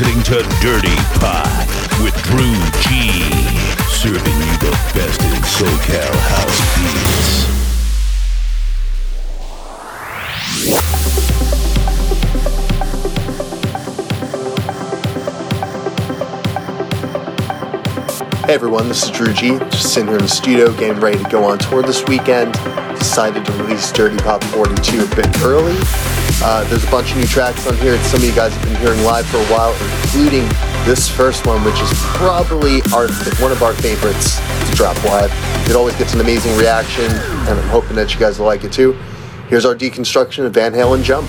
listening to Dirty Pop with Drew G. Serving you the best in SoCal house beats. Hey everyone, this is Drew G. Just sitting here in the studio getting ready to go on tour this weekend. Decided to release Dirty Pop 42 a bit early. Uh, there's a bunch of new tracks on here that some of you guys have been hearing live for a while, including this first one, which is probably our one of our favorites to drop live. It always gets an amazing reaction, and I'm hoping that you guys will like it too. Here's our deconstruction of Van Halen Jump.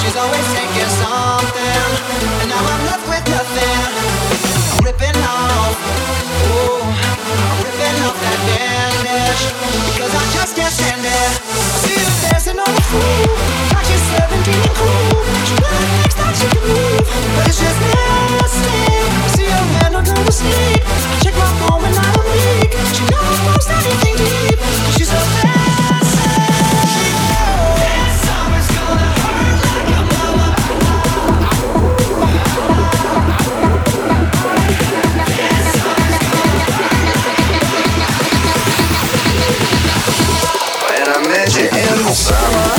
She's always taking something, and now I'm left with nothing. I'm ripping off, ooh, I'm ripping off that bandage because I just can't stand it. I see her dancing on the floor, like she's 17 and cool. She likes that she can move, but it's just nasty. I see her man under the sneak. I check my phone and I don't leak. She never posts anything deep. She's summer.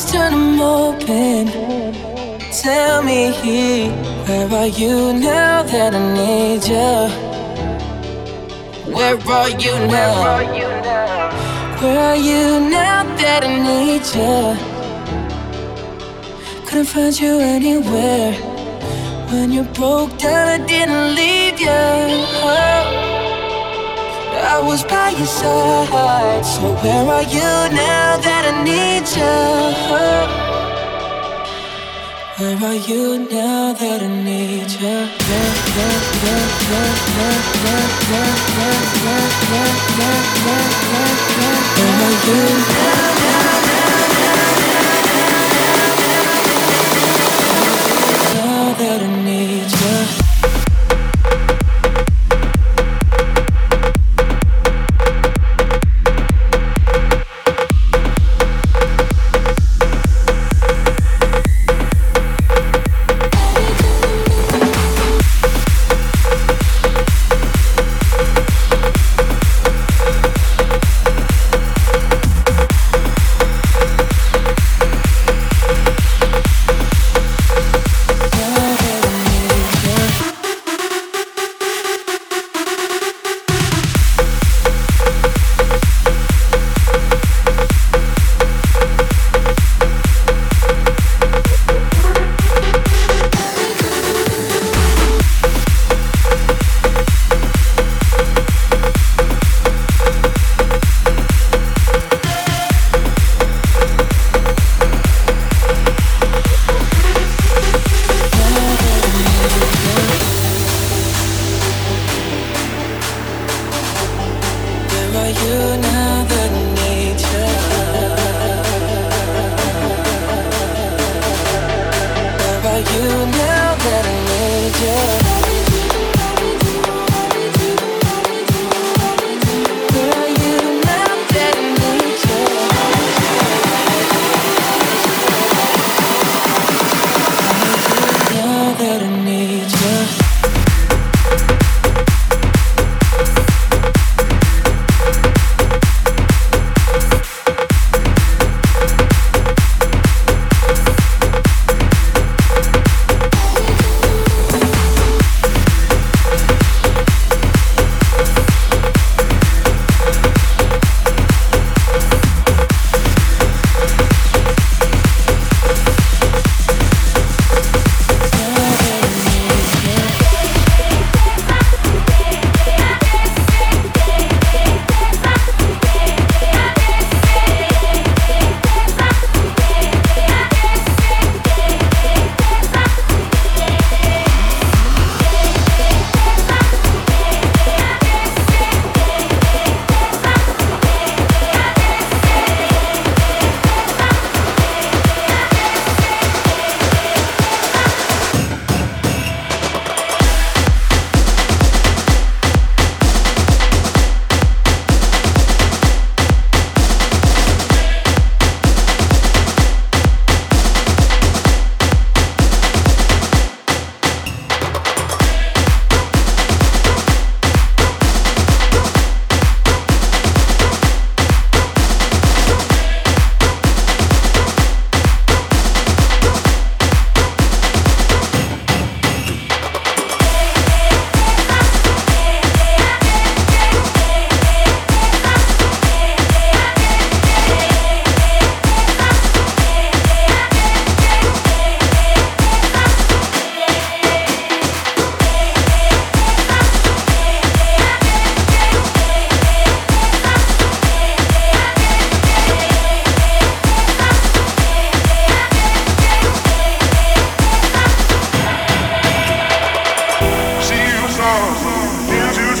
Joys turn open. Tell me, where are you now that I need you? Where are you now? Where are you now that I need you? Couldn't find you anywhere. When you broke down, I didn't leave you. I was by your side. So where are you now that I need you? Where are you now that I need you? Where are you now? That I need you.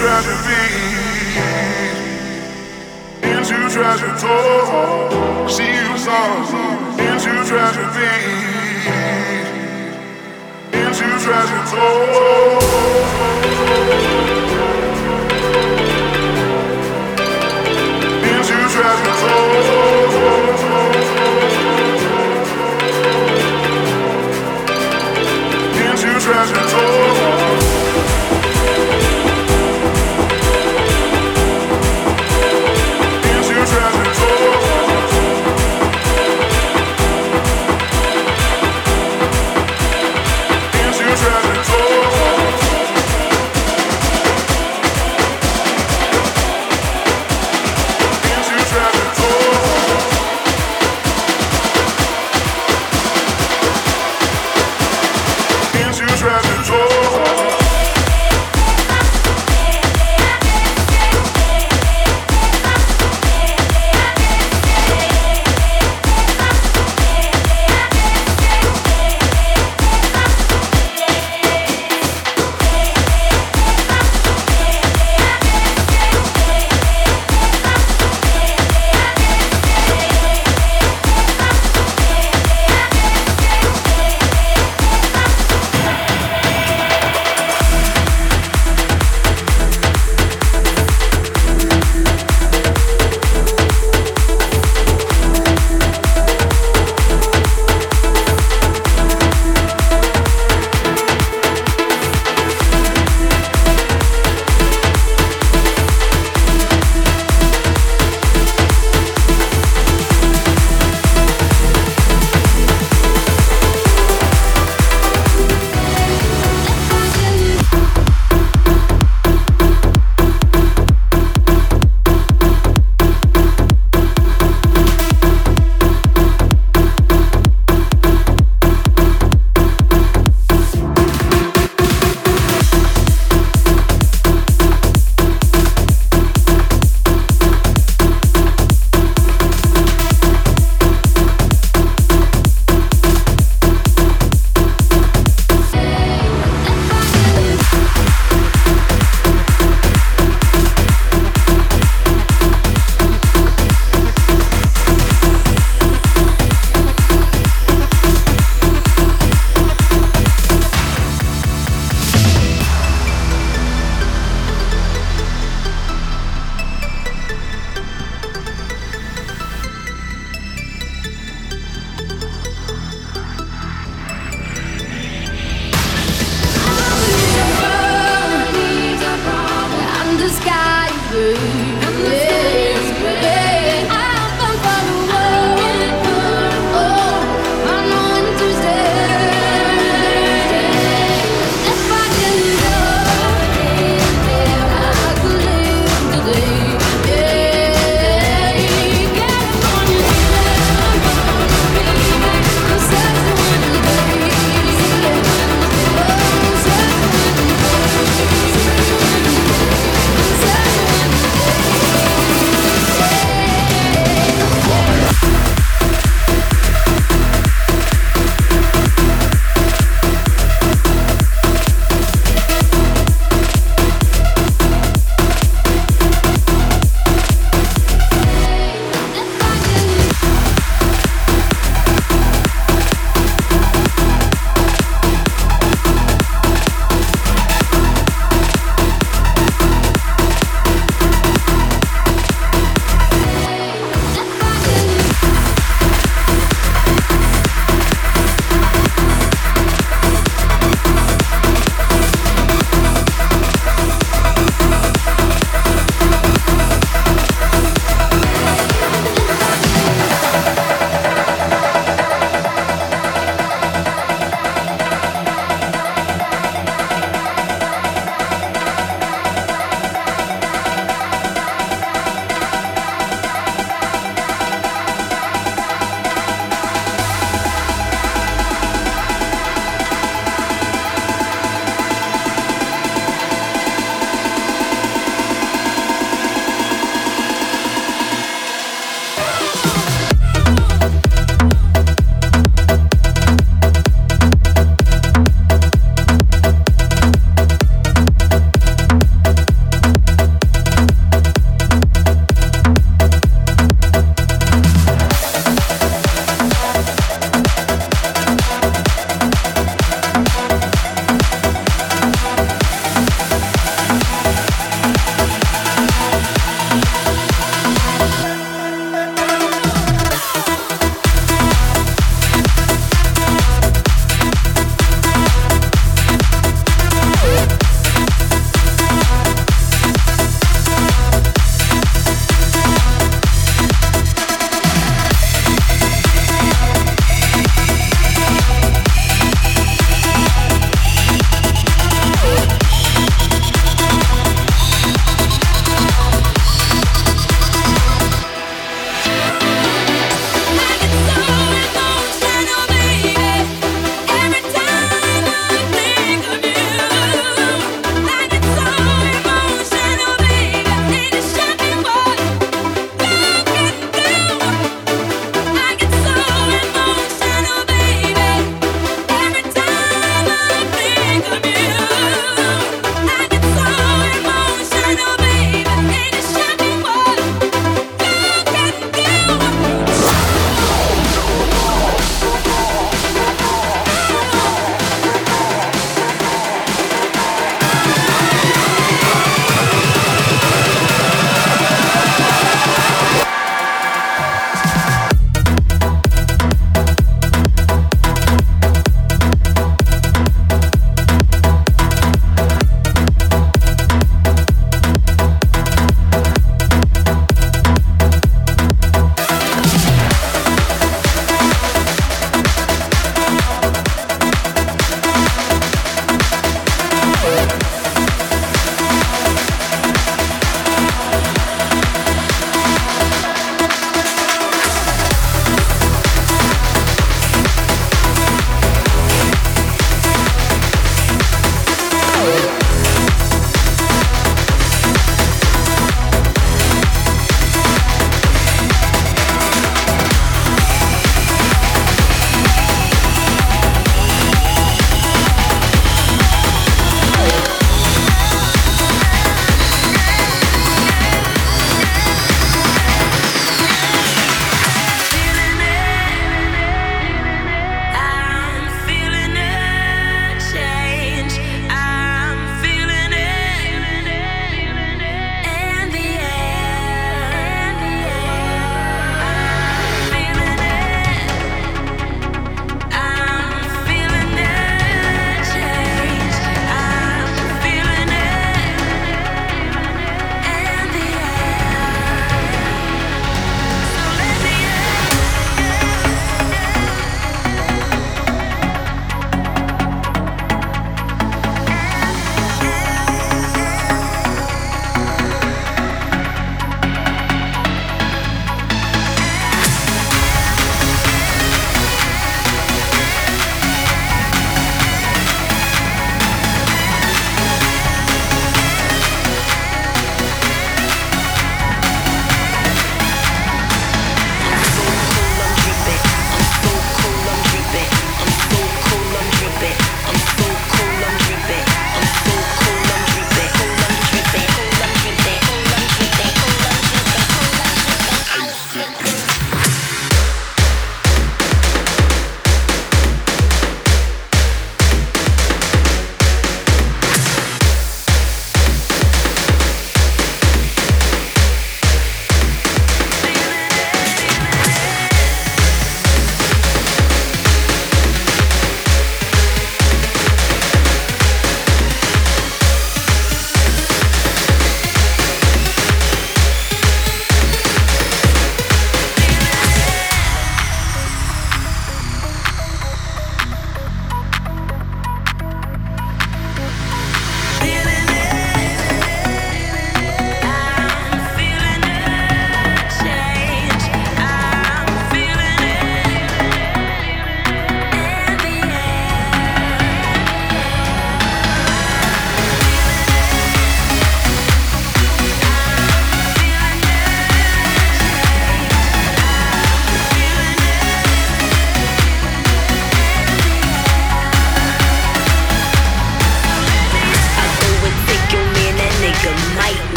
tragedy, into tragedy. She was on into tragedy, into tragedy. Into tragedy. treasure told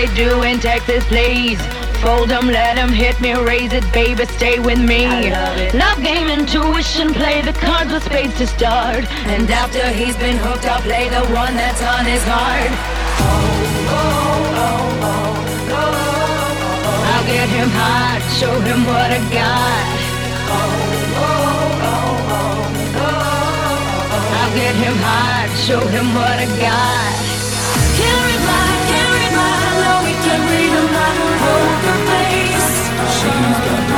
they do in Texas, please. Fold them, let them hit me, raise it, baby, stay with me. Love. Love game, intuition, play the cards with spades to start. And after he's been hooked, I'll play the one that's on his heart. Oh, oh, oh, oh, oh. I'll get him hot, show him what I got. Oh, oh, oh, oh, oh. I'll get him hot, show him what I got.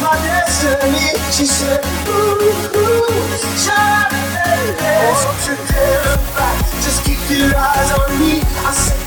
my destiny. She said, Ooh, ooh, child, baby. Today, just keep your eyes on me. I said,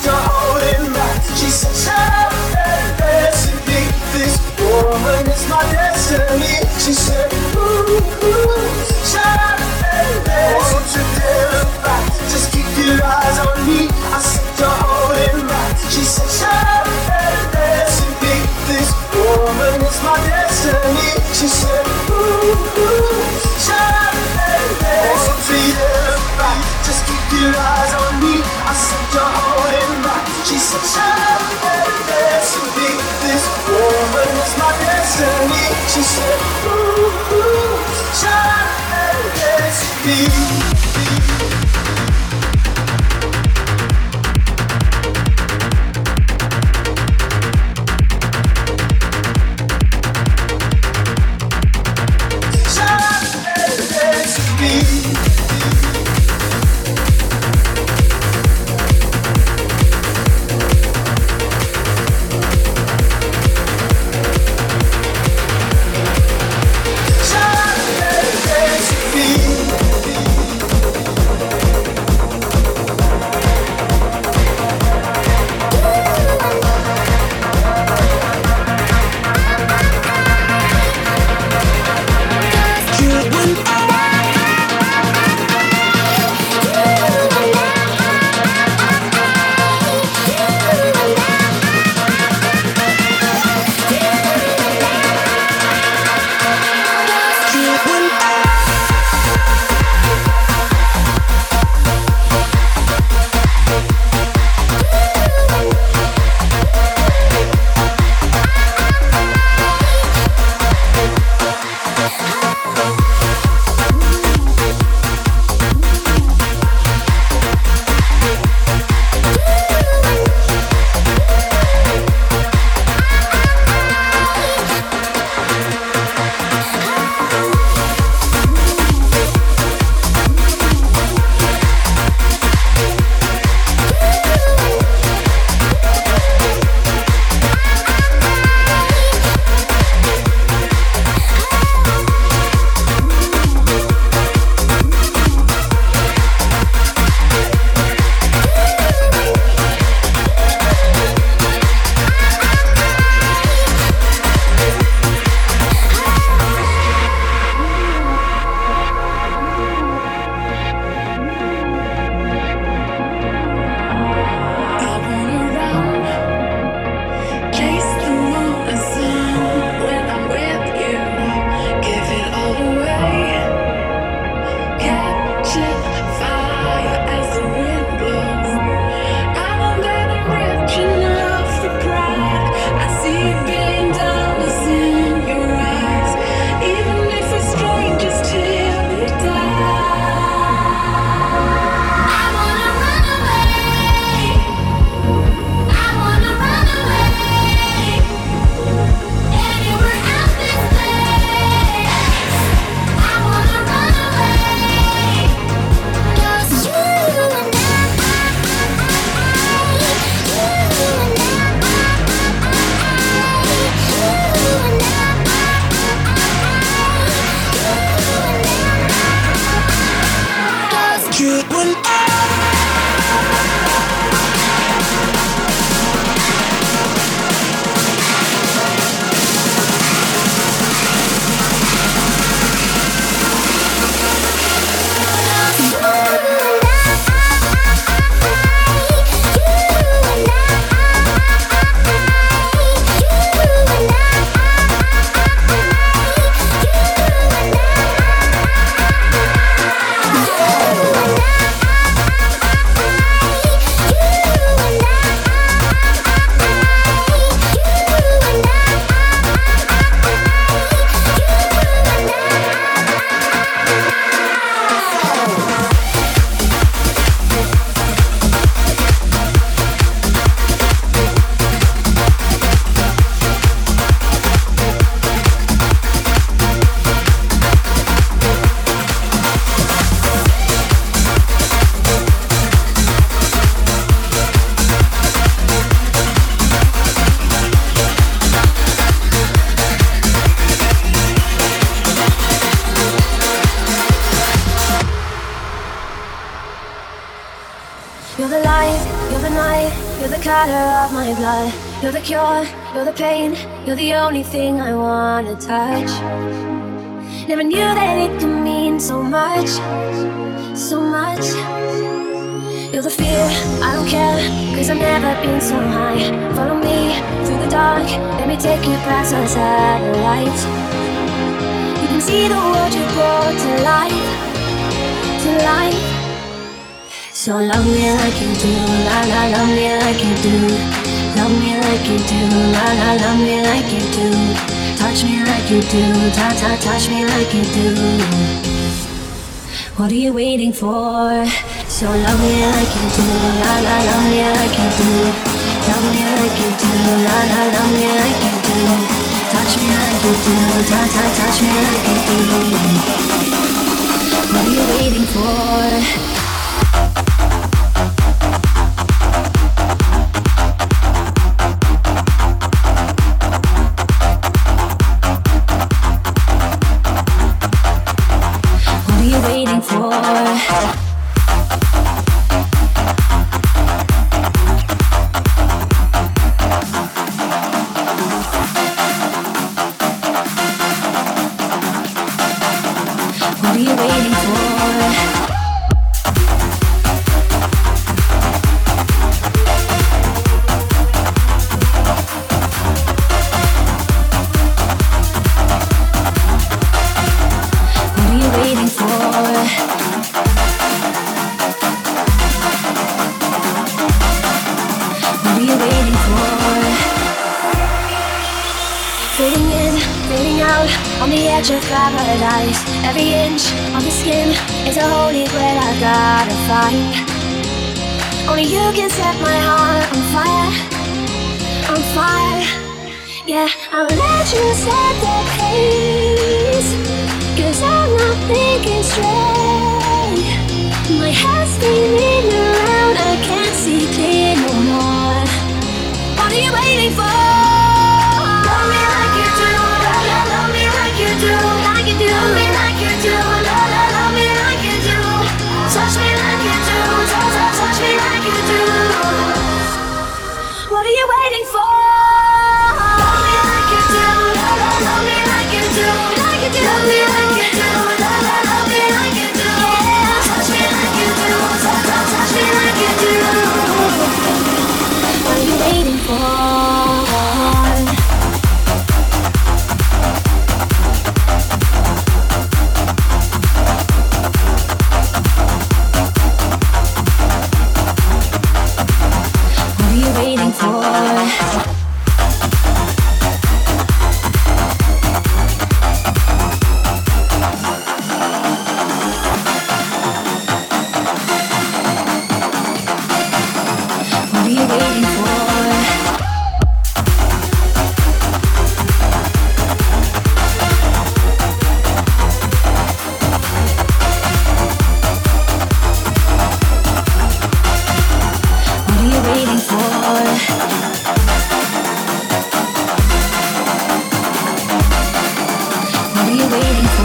you cure, you're the pain, you're the only thing I wanna touch. Never knew that it could mean so much, so much. You're the fear, I don't care, cause I've never been so high. Follow me through the dark, let me take you past our satellite. You can see the world you brought to life, to life. So love me like you do, la la, love me like you do. Love me like you do, la la, love me like you do. Touch me like you do, ta ta, touch me like you do. What are you waiting for? So love me like you do, la la, love me like you do. Love me like you do, la la, love me like you do. Touch me like you do, ta ta, touch me like you do. What are you waiting for? What are you waiting for?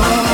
Oh.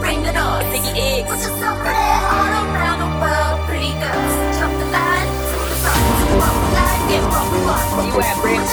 bring the Put yourself all around the world, pretty girls. Jump the line, the you at, bricks?